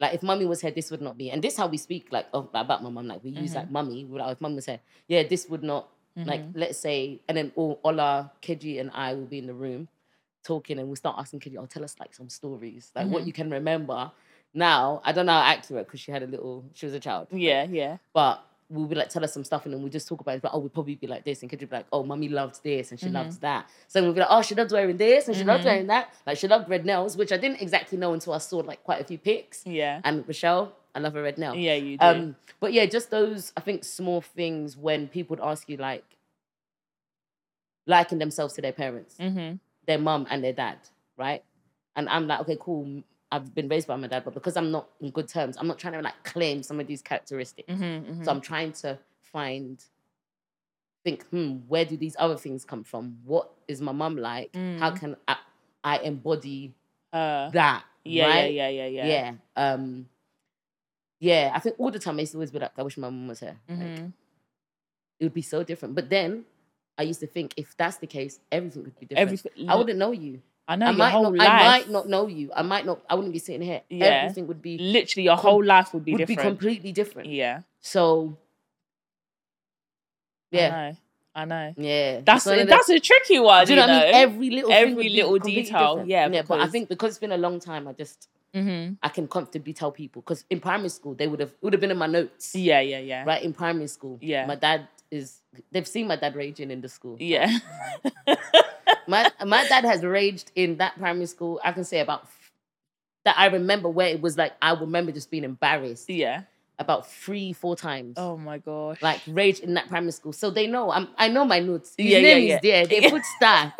Like if mummy was here, this would not be. And this how we speak like of, about my mum. Like we use Mhm. like mummy. Like if mummy was here, yeah, this would not like Mhm. let's say, and then all Ola, Keji, and I will be in the room talking, and we'll start asking Keji, "Oh, tell us like some stories, like what Mhm. you can remember." Now I don't know how accurate because she had a little, she was a child, yeah, yeah. but we'll be like, tell us some stuff, and then we'll just talk about it. But oh, we'll probably be like this, and will be like, "Oh, mummy loved this, and she Mhm. loves that." So we'll be like, "Oh, she loves wearing this, and she loves Mhm. wearing that." Like she loved red nails, which I didn't exactly know until I saw like quite a few pics. Yeah, And Rochelle, I love her red nail. yeah, you do. Um, but yeah, just those I think small things when people would ask you like liking themselves to their parents, mm-hmm. their mum and their dad, right? And I'm like, okay, cool. I've been raised by my dad, but because I'm not in good terms, I'm not trying to like claim some of these characteristics. Mm-hmm, So I'm trying to find, think, hmm, where do these other things come from? What is my mum like? How Mm. can I, I embody uh, that? yeah, right? yeah, yeah, yeah, yeah, yeah. Um, yeah, I think all the time I used to always be like, I wish my mum was here. Like, Mhm. it would be so different. But then I used to think if that's the case, everything would be different. Everything. I wouldn't know you. I know I your might whole not. life. I might not know you. I might not. I wouldn't be sitting here. Yeah. Everything would be Literally, your com- whole life would be different. would different. be completely different. Yeah. So yeah, I know. I know. yeah. That's a, the- that's a tricky one. do you know, what I mean? Every little Every little detail, different. yeah, yeah. But I think because it's been a long time, I just hmm I can comfortably tell people because in primary school they would have would have been in my notes. Yeah, yeah, yeah. Right in primary school. Yeah. My dad is. They've seen my dad raging in the school. Yeah. <laughs> my my dad has raged in that primary school. I can say about that. I remember where it was like I remember just being embarrassed yeah. about three, four times. Oh my gosh. Like rage in that primary school, so they know. I'm. I know my notes. His Yeah, yeah, yeah. is there. They put <laughs> star.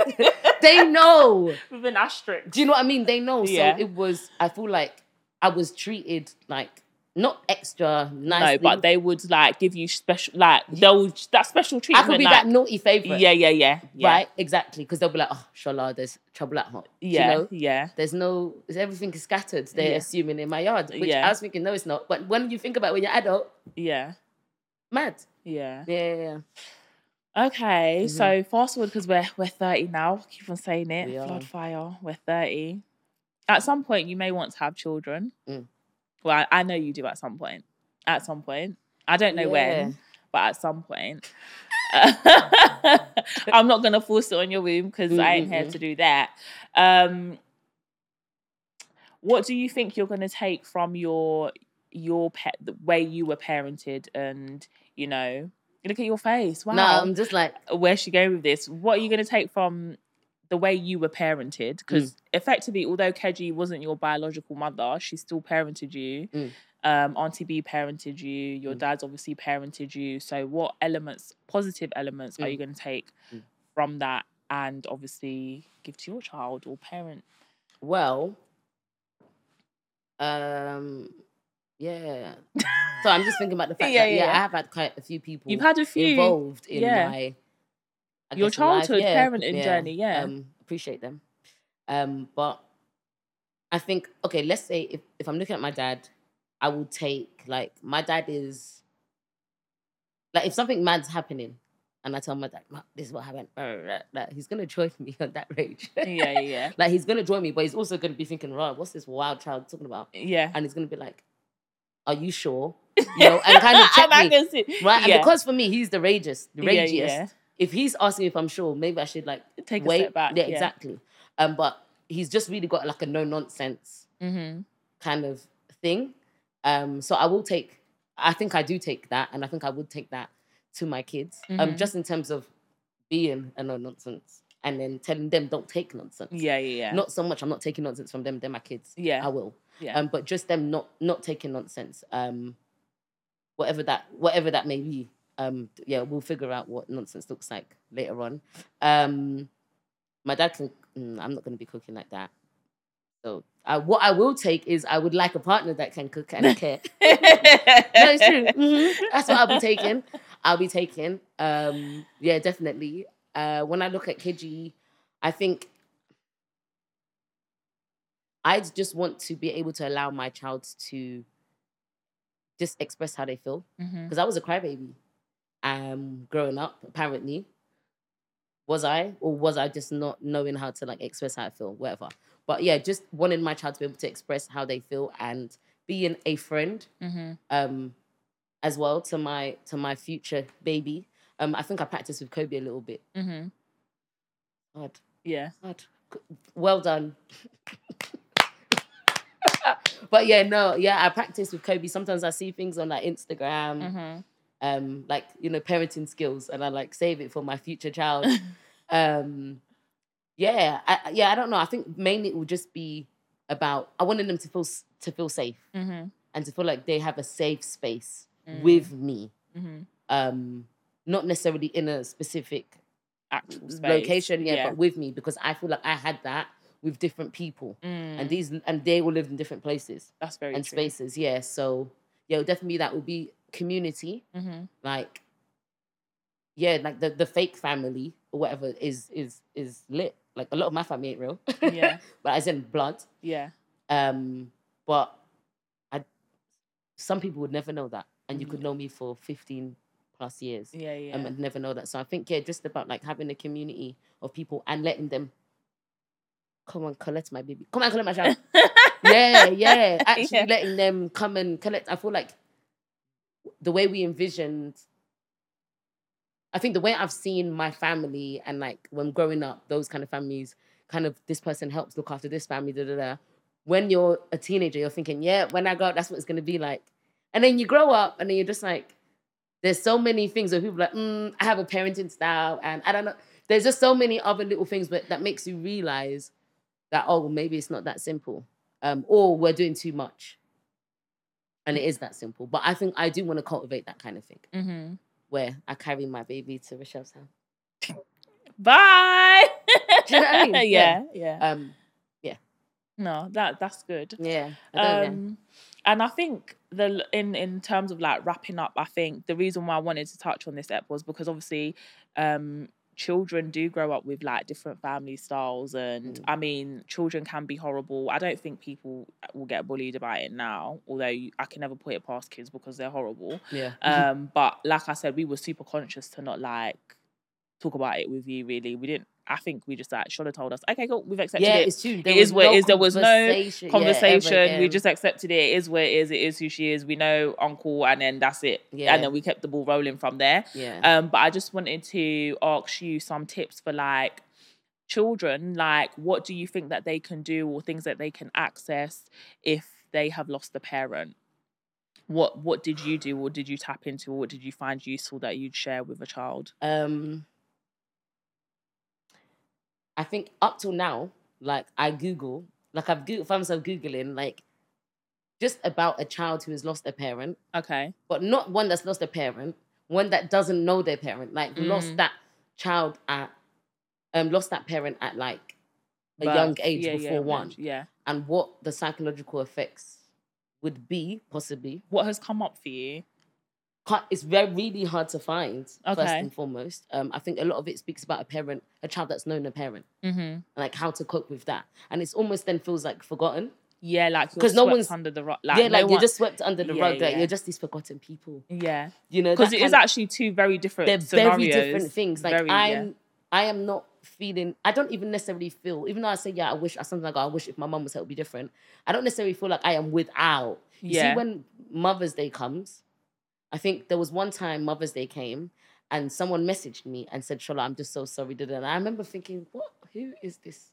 they know. with an asterisk. Do you know what I mean? They know. Yeah. So it was. I feel like I was treated like not extra nice. No, but they would like give you special, like they'll that special treatment. I could be like, that naughty favorite. Yeah, yeah, yeah, yeah. Right. Exactly. Because they'll be like, oh, Shola, there's trouble at home. Yeah, You know? yeah. there's no everything is scattered they're Yeah. assuming in my yard which Yeah. i was thinking no it's not but when you think about it, when you're adult Yeah, mad yeah. yeah yeah. Okay, Mhm. so fast forward because we're we're thirty now. Keep on saying it. We. Blood fire. We're thirty. At some point, you may want to have children. Mm. Well, I, I know you do. At some point. At some point. I don't know Yeah. when, but at some point. <laughs> I'm not gonna force it on your womb because I ain't here to do that. Um, what do you think you're gonna take from your your pet, the way you were parented, and you know, look at your face. Wow, no i'm just like where's she going with this? What are you going to take from the way you were parented? Because Mm. effectively, although Keji wasn't your biological mother, she still parented you. Mm. Um, Auntie B parented you. Your Mm. dad's obviously parented you. So, what elements, positive elements, are Mm. you going to take Mm. from that, and obviously give to your child or parent? well um yeah so i'm just thinking about the <laughs> fact Yeah, that yeah, yeah, yeah. i have had quite a few people You've had a few. involved in yeah. my I Your in life. childhood Yeah, parenting journey, yeah. um appreciate them um but i think okay let's say if, if i'm looking at my dad i will take like my dad is like if something mad's happening and i tell my dad this is what happened blah," he's gonna join <laughs> me on that rage yeah, yeah, yeah. <laughs> like he's gonna join me but he's also gonna be thinking right what's this wild child talking about Yeah. and he's gonna be like are you sure you know and kind <laughs> of check me right Yeah. and because for me he's the ragiest the Yeah, yeah. If he's asking if i'm sure maybe i should like Take a wait step back. yeah, yeah. exactly um but he's just really got like a no nonsense Mm-hmm. kind of thing. Um, so I will take. I think I do take that, and I think I would take that to my kids. Um, Mhm. just in terms of being a no nonsense, and then telling them don't take nonsense. Yeah, yeah, yeah. Not so much. I'm not taking nonsense from them. They're my kids. yeah. I will. yeah. Um, but just them not not taking nonsense. Um, whatever that whatever that may be. Um, yeah, we'll figure out what nonsense looks like later on. Um, my dad can. mm, I'm not going to be cooking like that. So uh, what I will take is I would like a partner that can cook and care. <laughs> no, it's true. <laughs> Mhm. That's what I'll be taking. I'll be taking. Um, yeah, definitely. Uh, when I look at Keji, I think I just want to be able to allow my child to just express how they feel. Because I was a crybaby um, growing up, apparently. Was I? Or was I just not knowing how to like express how I feel? Whatever. But yeah, just wanting my child to be able to express how they feel and being a friend Mhm. um as well to my to my future baby. Um, I think I practiced with Kobe a little bit. Mhm. Hard, Yeah. hard. Well done. <laughs> but yeah, no, yeah, I practice with Kobe. Sometimes I see things on like Instagram, Mhm. Um, like you know, parenting skills, and I like save it for my future <laughs> child. um, yeah, I, yeah, I don't know. I think mainly it will just be about I wanted them to feel to feel safe Mhm. and to feel like they have a safe space Mm. with me. Mhm. um not necessarily in a specific Actual space. location yeah, but with me because i feel like i had that with different people Mm. and these and they all lived in different places that's very and true. spaces yeah so yeah definitely that would be community Mhm. like yeah like the the fake family or whatever is is is lit like a lot of my family ain't real Yeah. <laughs> but as in blood Yeah. um but i some people would never know that and you could know me for 15 plus years Yeah. Yeah. um, and never know that. So I think yeah, just about like having a community of people and letting them come and collect my baby. Come and collect my child. <laughs> yeah, yeah. <laughs> Actually Yeah. letting them come and collect. I feel like the way we envisioned. I think the way I've seen my family and like when growing up, those kind of families, kind of this person helps look after this family, da da da. When you're a teenager, you're thinking, yeah, when I grow up, that's what it's gonna be like. And then you grow up and then you're just like, there's so many things where people like, mm, I have a parenting style, and I don't know. There's just so many other little things, but that makes you realize that oh, maybe it's not that simple, um, or we're doing too much, and it is that simple. But I think I do want to cultivate that kind of thing, Mhm. where I carry my baby to Rochelle's house. Bye. <laughs> You know I mean? yeah. Yeah. Um, yeah. No, that that's good. yeah, I. Um, and I think the in in terms of like wrapping up, I think the reason why I wanted to touch on this ep was because obviously, um, children do grow up with like different family styles, and Mm. I mean, children can be horrible. I don't think people will get bullied about it now, although you, I can never put it past kids because they're horrible. Yeah, Um, <laughs> but like I said, we were super conscious to not like talk about it with you. Really, we didn't. I think we just like should have told us, okay, cool, we've accepted yeah, it it's true. is what it is. There was no conversation- yeah, we just accepted it. It is what it is. It is who she is. We know uncle, and then that's it. Yeah. And then we kept the ball rolling from there. yeah. Um, but I just wanted to ask you some tips for like children. Like, what do you think that they can do, or things that they can access if they have lost a parent? What What did you do, or did you tap into, or what did you find useful that you'd share with a child? Um, I think up till now, like I Google, like I've Googled, found myself Googling, like just about a child who has lost a parent, Okay. but not one that's lost a parent, one that doesn't know their parent, like lost Mm. that child at, um, lost that parent at like a young age Yeah, yeah, before one, Yeah. and what the psychological effects would be possibly. What has come up for you? It's very really hard to find okay. first and foremost. Um, I think a lot of it speaks about a parent, a child that's known a parent, Mm-hmm. like how to cope with that. And it's almost then feels like forgotten. Yeah, like you're 'Cause no one's- under the rug. Like, yeah, like no you're one- just swept under the Yeah, rug. Like yeah. you're just these forgotten people. yeah, You know, because it is kind- actually two very different. they're very different things. Like Very. I'm, I am not feeling. I don't even necessarily feel. Even though I say, yeah, I wish. I sometimes like I wish if my mum was here, it would be different. I don't necessarily feel like I am without. You Yeah. see, when Mother's Day comes, I think there was one time Mother's Day came, and someone messaged me and said, "Shola, I'm just so sorry." da, da, da." And I remember thinking, what? Who is this?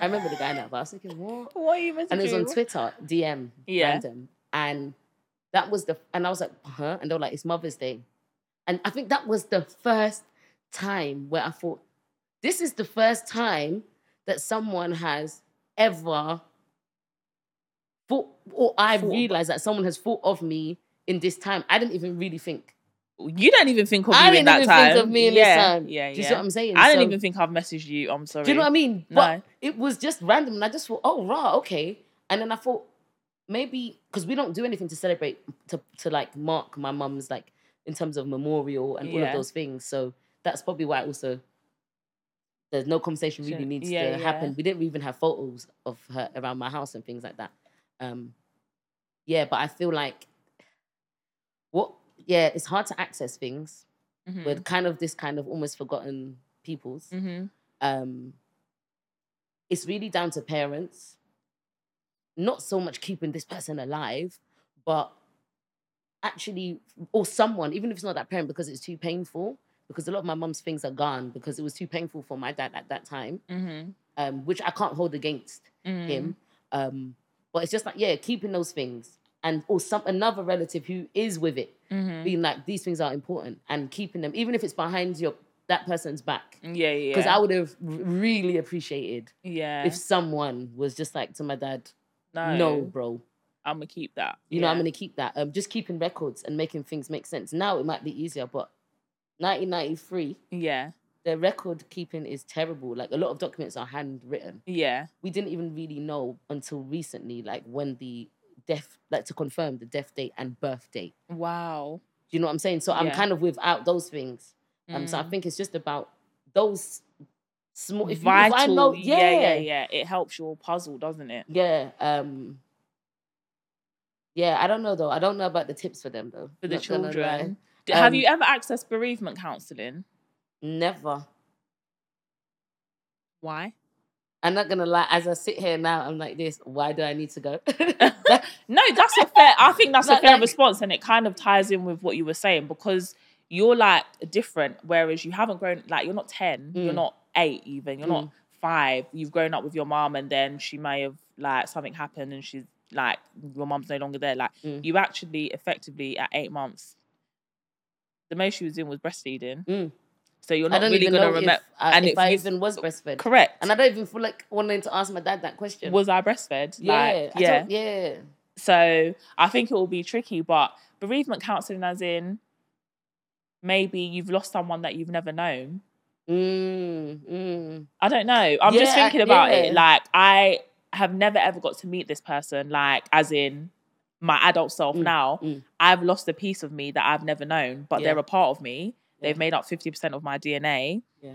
I remember the guy now, but I was thinking, what? <laughs> What are you messaging? And it was on Twitter, DM, Yeah. random. And that was the, and I was like, huh? And they were like, it's Mother's Day. And I think that was the first time where I thought, this is the first time that someone has ever thought, or I realized that someone has thought of me in this time. I didn't even really think. You don't even think of I you in didn't that even time. think of me in yeah. this time. Yeah, Do you yeah. see what I'm saying? I didn't even think I've messaged you. I'm sorry. Do you know what I mean? No. But it was just random, and I just thought, oh, right, okay. And then I thought maybe because we don't do anything to celebrate to to like mark my mum's like in terms of memorial and all of those things. So that's probably why also there's no conversation really needs Yeah, to yeah. happen. We didn't even have photos of her around my house and things like that. Um, yeah, but I feel like what yeah, it's hard to access things Mhm. with kind of this kind of almost forgotten peoples Mhm. um, it's really down to parents. Not so much keeping this person alive, but actually, or someone, even if it's not that parent, because it's too painful. Because a lot of my mum's things are gone because it was too painful for my dad at that time, Mhm. um, which I can't hold against Mhm. him. Um, but it's just like, yeah, keeping those things. And or some another relative who is with it, Mhm. being like, these things are important and keeping them, even if it's behind your that person's back Yeah, yeah. because I would have really appreciated yeah. if someone was just like to my dad, no, no, bro, I'm gonna keep that. you know I'm gonna keep that. Um, just keeping records and making things make sense. Now it might be easier, but 1993, Yeah, the record keeping is terrible. Like a lot of documents are handwritten. yeah, We didn't even really know until recently, like when the death, like to confirm the death date and birth date. wow. Do you know what I'm saying? So I'm kind of without those things. Um, so I Mm. think it's just about those small. If, you, if Vital. I know, yeah, yeah, yeah. It helps your puzzle, doesn't it? Yeah. Um Yeah, I don't know though. I don't know about the tips for them though. For the Not children. Have Um, you ever accessed bereavement counselling? Never. Why? I'm not gonna lie. As I sit here now, I'm like this. Why do I need to go? <laughs> No, that's a fair. I think that's a fair like- response, and it kind of ties in with what you were saying because you're like different, whereas you haven't grown. Like you're not ten, you're Mm. not eight, even you're not Mm. five. You've grown up with your mom, and then she may have like something happened, and she's like your mom's no longer there. Like Mm. you actually, effectively, at eight months, the most she was doing was breastfeeding. So you're not really gonna remember. if, I, and if I even was breastfed. Correct. And I don't even feel like wanting to ask my dad that question. was I breastfed? yeah, Like, I yeah. yeah. So I think it will be tricky, but bereavement counselling, as in maybe you've lost someone that you've never known. Mm, mm. I don't know. I'm just Yeah, thinking about it. yeah. Like I have never ever got to meet this person. Like as in my adult self Mm, now. mm. I've lost a piece of me that I've never known, but Yeah. they're a part of me. They've made up fifty percent of my DNA. Yeah.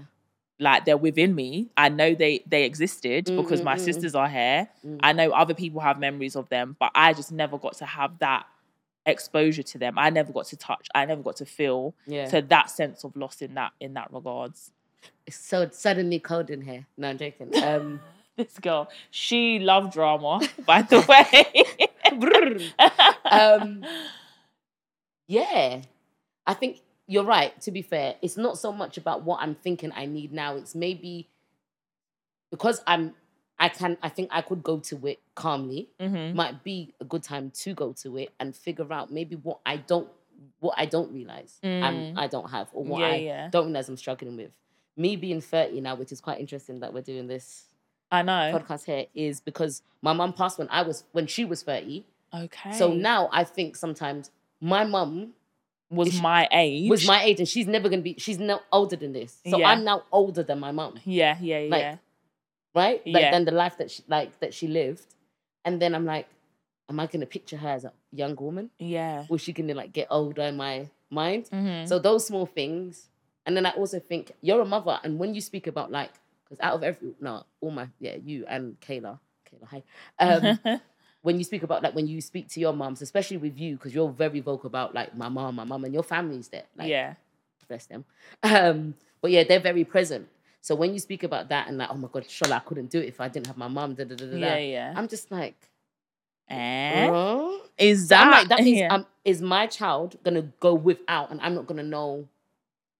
Like they're within me. I know they they existed because Mm, my mm, mm. sisters are here. Mm. I know other people have memories of them, but I just never got to have that exposure to them. I never got to touch. I never got to feel. Yeah. So that sense of loss in that in that regards. it's so suddenly cold in here. No, I'm joking. <laughs> Um, This girl, she loved drama, <laughs> by the way. <laughs> um, yeah, I think you're right. To be fair, it's not so much about what I'm thinking I need now. It's maybe because I'm. I can. I think I could go to it calmly. Mhm. Might be a good time to go to it and figure out maybe what I don't. What I don't realize Mm. I'm, I don't have, or what Yeah, I yeah. don't realize I'm struggling with. Me being 30 now, which is quite interesting that we're doing this I know. podcast here, is because my mum passed when I was when she was 30. Okay. So now I think sometimes my mum was Is- my age. was my age and she's never gonna be she's no older than this. So Yeah. I'm now older than my mom. Yeah, yeah, yeah. Like, right? Like Yeah. than the life that she like that she lived. And then I'm like, am I gonna picture her as a young woman? yeah. Is she gonna like get older in my mind? Mhm. So those small things. And then I also think you're a mother, and when you speak about like, because out of every no, all my yeah, you and Kayla, Kayla, hi. Um, <laughs> when you speak about like when you speak to your moms, especially with you, because you're very vocal about like my mom, my mom, and your family's there. Like, yeah. bless them. Um, but yeah, they're very present. So when you speak about that and like, oh my god, Shola, I couldn't do it if I didn't have my mom. Da, da, da, da. Yeah, yeah. I'm just like, Eh? huh? Is So that like, that means <laughs> yeah. um, is my child gonna go without, and I'm not gonna know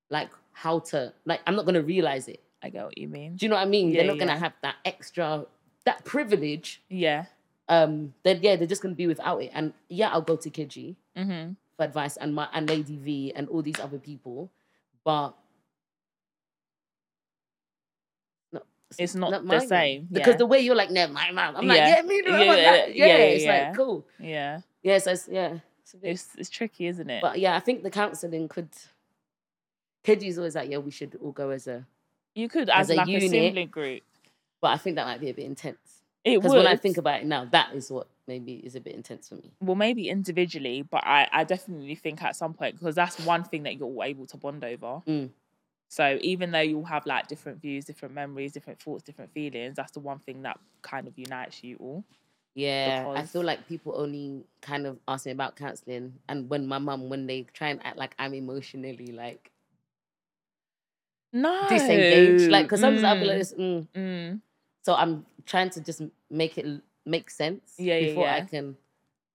like how to like I'm not gonna realize it. I get what you mean. Do you know what I mean? Yeah, they're not yeah. gonna have that extra that privilege. Yeah. Um, then yeah, they're just gonna be without it. And yeah, I'll go to Keji Mm-hmm. for advice and my and Lady V and all these other people, but no, It's not the my mum. same, because the way you're like, no, my mom. I'm like, Yeah. yeah, me, no, Yeah, that. yeah, yeah, yeah, it's yeah. like cool. Yeah. Yeah, so it's, yeah, it's bit It's it's tricky, isn't it? But yeah, I think the counselling could. Keji's always like, yeah, we should all go as a. you could as as, a like a unit, sibling group. But I think that might be a bit intense. It Because when I think about it now, that is what maybe is a bit intense for me. well, maybe individually, but I, I definitely think at some point because that's one thing that you're all able to bond over. Mm. So even though you'll have like different views, different memories, different thoughts, different feelings, that's the one thing that kind of unites you all. Yeah, I feel like people only kind of ask me about counselling, and when my mum, when they try and act like I'm emotionally like No, disengaged, like because sometimes I'll be Mm, like this. Mm. mm, So I'm trying to just make it make sense Yeah, yeah, before I can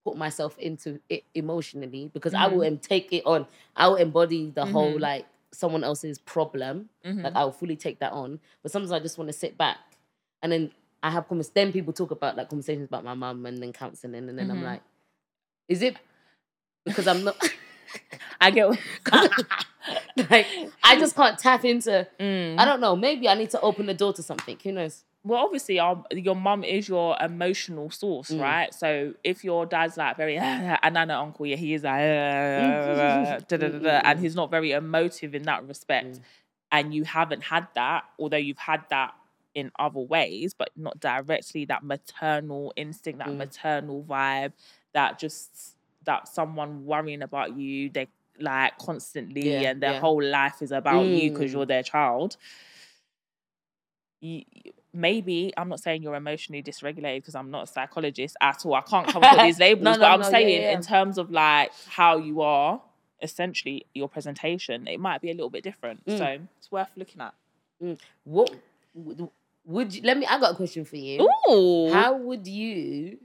put myself into it emotionally because I will Mhm. take it on. I will embody the whole Mhm. like someone else's problem. mhm. Like I'll fully take that on. But sometimes I just want to sit back and then I have convers. Then people talk about like conversations about my mum and then counseling, and then I'm Mhm. like, is it because I'm not? <laughs> I get. <laughs> <laughs> like I just can't tap into. Mm. I don't know. Maybe I need to open the door to something. Who knows? Well, obviously, our, your mum is your emotional source, Mm. right? So if your dad's like very, and I know uncle, yeah, he is like, <laughs> da, da, da, and he's not very emotive in that respect, Mm. and you haven't had that, although you've had that in other ways, but not directly that maternal instinct, that Mm. maternal vibe, that just that someone worrying about you, they like constantly, Yeah, and their yeah. whole life is about you because Mm. you're their child you, maybe I'm not saying you're emotionally dysregulated because I'm not a psychologist at all. I can't come up with these <laughs> labels, No, but I'm no, saying yeah. in terms of like how you are, essentially your presentation, it might be a little bit different. Mm. So it's worth looking at. What would- would you? Let me. I got a question for you. Ooh, How would you?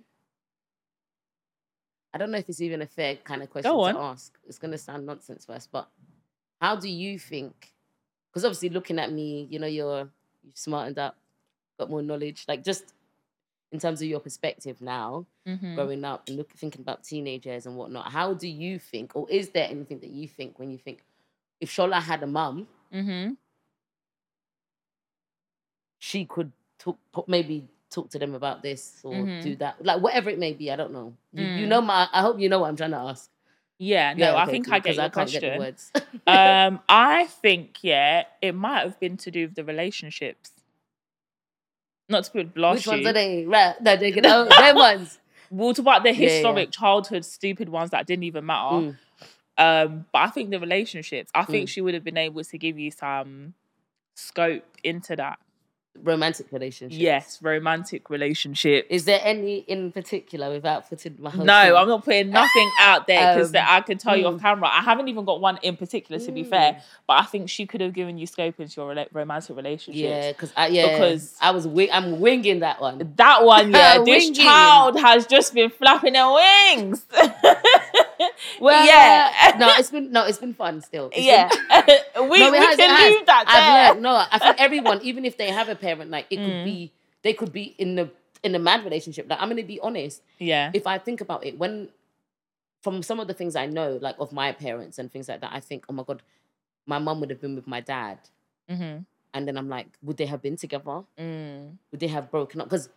I don't know if it's even a fair kind of question to ask. It's gonna sound nonsense first, but how do you think? Because obviously, looking at me, you know, you're you've smartened up, got more knowledge. Like just in terms of your perspective now, Mhm. growing up and look, thinking about teenagers and whatnot. How do you think, or is there anything that you think when you think if Shola had a mum, Mhm. she could talk, maybe talk to them about this or Mhm. do that, like whatever it may be. I don't know. You, you Mm. know my. I hope you know what I'm trying to ask. Yeah, no, I okay, think I get your I get question. words. <laughs> um, I think yeah, it might have been to do with the relationships. Not to put blast Which ones are they? Right, no, they oh, them ones. We'll talk about the Yeah, yeah. historic childhood stupid ones that didn't even matter. Mm. Um, but I think the relationships, I think Mm. she would have been able to give you some scope into that. Romantic relationship. Yes, romantic relationship. Is there any in particular without putting my No, thing? I'm not putting nothing out there because Um, I can tell you mm. off camera. I haven't even got one in particular, to be Mm. fair. But I think she could have given you scope into your rela- romantic relationship. Yeah, because I yeah Because- I was I'm winging that one. That one, yeah. <laughs> this Winging. child has just been flapping her wings. <laughs> <laughs> Well, yeah. no, it's been no, it's been fun still. It's been- yeah. <laughs> <laughs> we No, we has, can leave that. I've learned. No, I think everyone, even if they have a parent, like it could Mm. be, they could be in the in a mad relationship. Like I'm gonna be honest. Yeah. If I think about it, when from some of the things I know, like of my parents and things like that, I think, oh my god, my mum would have been with my dad, Mm-hmm. and then I'm like, would they have been together? Mm. Would they have broken up? Because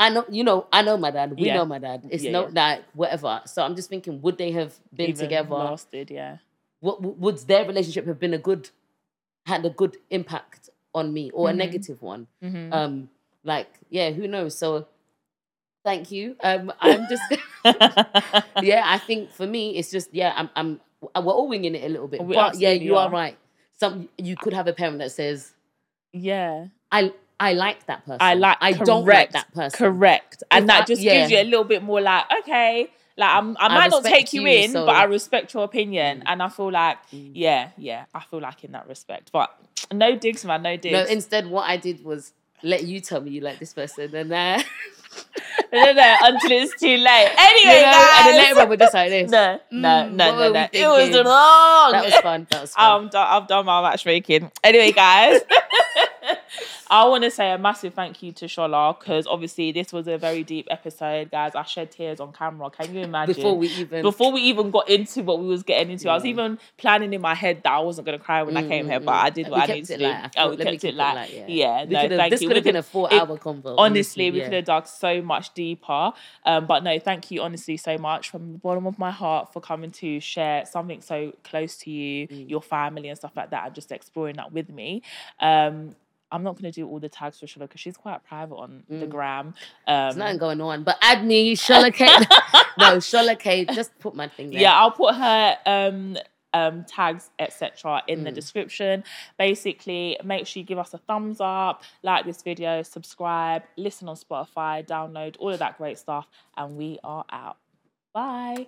I know, you know, I know my dad. We Yeah. know my dad. It's Yeah, no yeah. like whatever. So I'm just thinking, would they have been Even together? Lasted, yeah. what would their relationship have been a good had a good impact on me or Mhm. a negative one Mm-hmm. um like yeah who knows so thank you um <laughs> i'm just yeah i think for me it's just yeah i'm i'm we're all winging it a little bit We but yeah you are are. right some you could have a parent that says yeah. i i like that person I like. i don't like that person Correct, and If that I- just yeah. gives you a little bit more like, okay, like I'm, I might not take you, you, in, so- but I respect your opinion, Mm. and I feel like, Mm. yeah, yeah, I feel like in that respect. But no digs, man, no digs. no instead what i did was let you tell me you like this person and uh <laughs> no, no, until it's too late. <laughs> Anyway, You know, guys. and then later on we're just like this. <laughs> no, no, Mm, no, no, no. It was wrong. That was fun. That was fun. I'm done. I've done my matchmaking. Anyway, guys, I want to say a massive thank you to Shola because obviously this was a very deep episode, guys. I shed tears on camera. Can you imagine? Before we even Before we even got into what we was getting into, I was even planning in my head that I wasn't gonna cry when I came here, but I did what I needed to do. Oh, we kept it light. light, yeah. We no, thank this you. could have been a four-hour convo. honestly, we yeah. could have dug so much deeper. Um, but no, thank you honestly so much from the bottom of my heart for coming to share something so close to you, Mm. your family and stuff like that, and just exploring that with me. Um, I'm not gonna do all the tags for Shola because she's quite private on the Mm. gram. There's Um, nothing going on. But add me, Shola <laughs> Kay. no, Shola Kay. Just put my thing there. yeah, I'll put her um um tags etc in the Mm. description. Basically, make sure you give us a thumbs up, like this video, subscribe, listen on Spotify, download all of that great stuff, and we are out. Bye.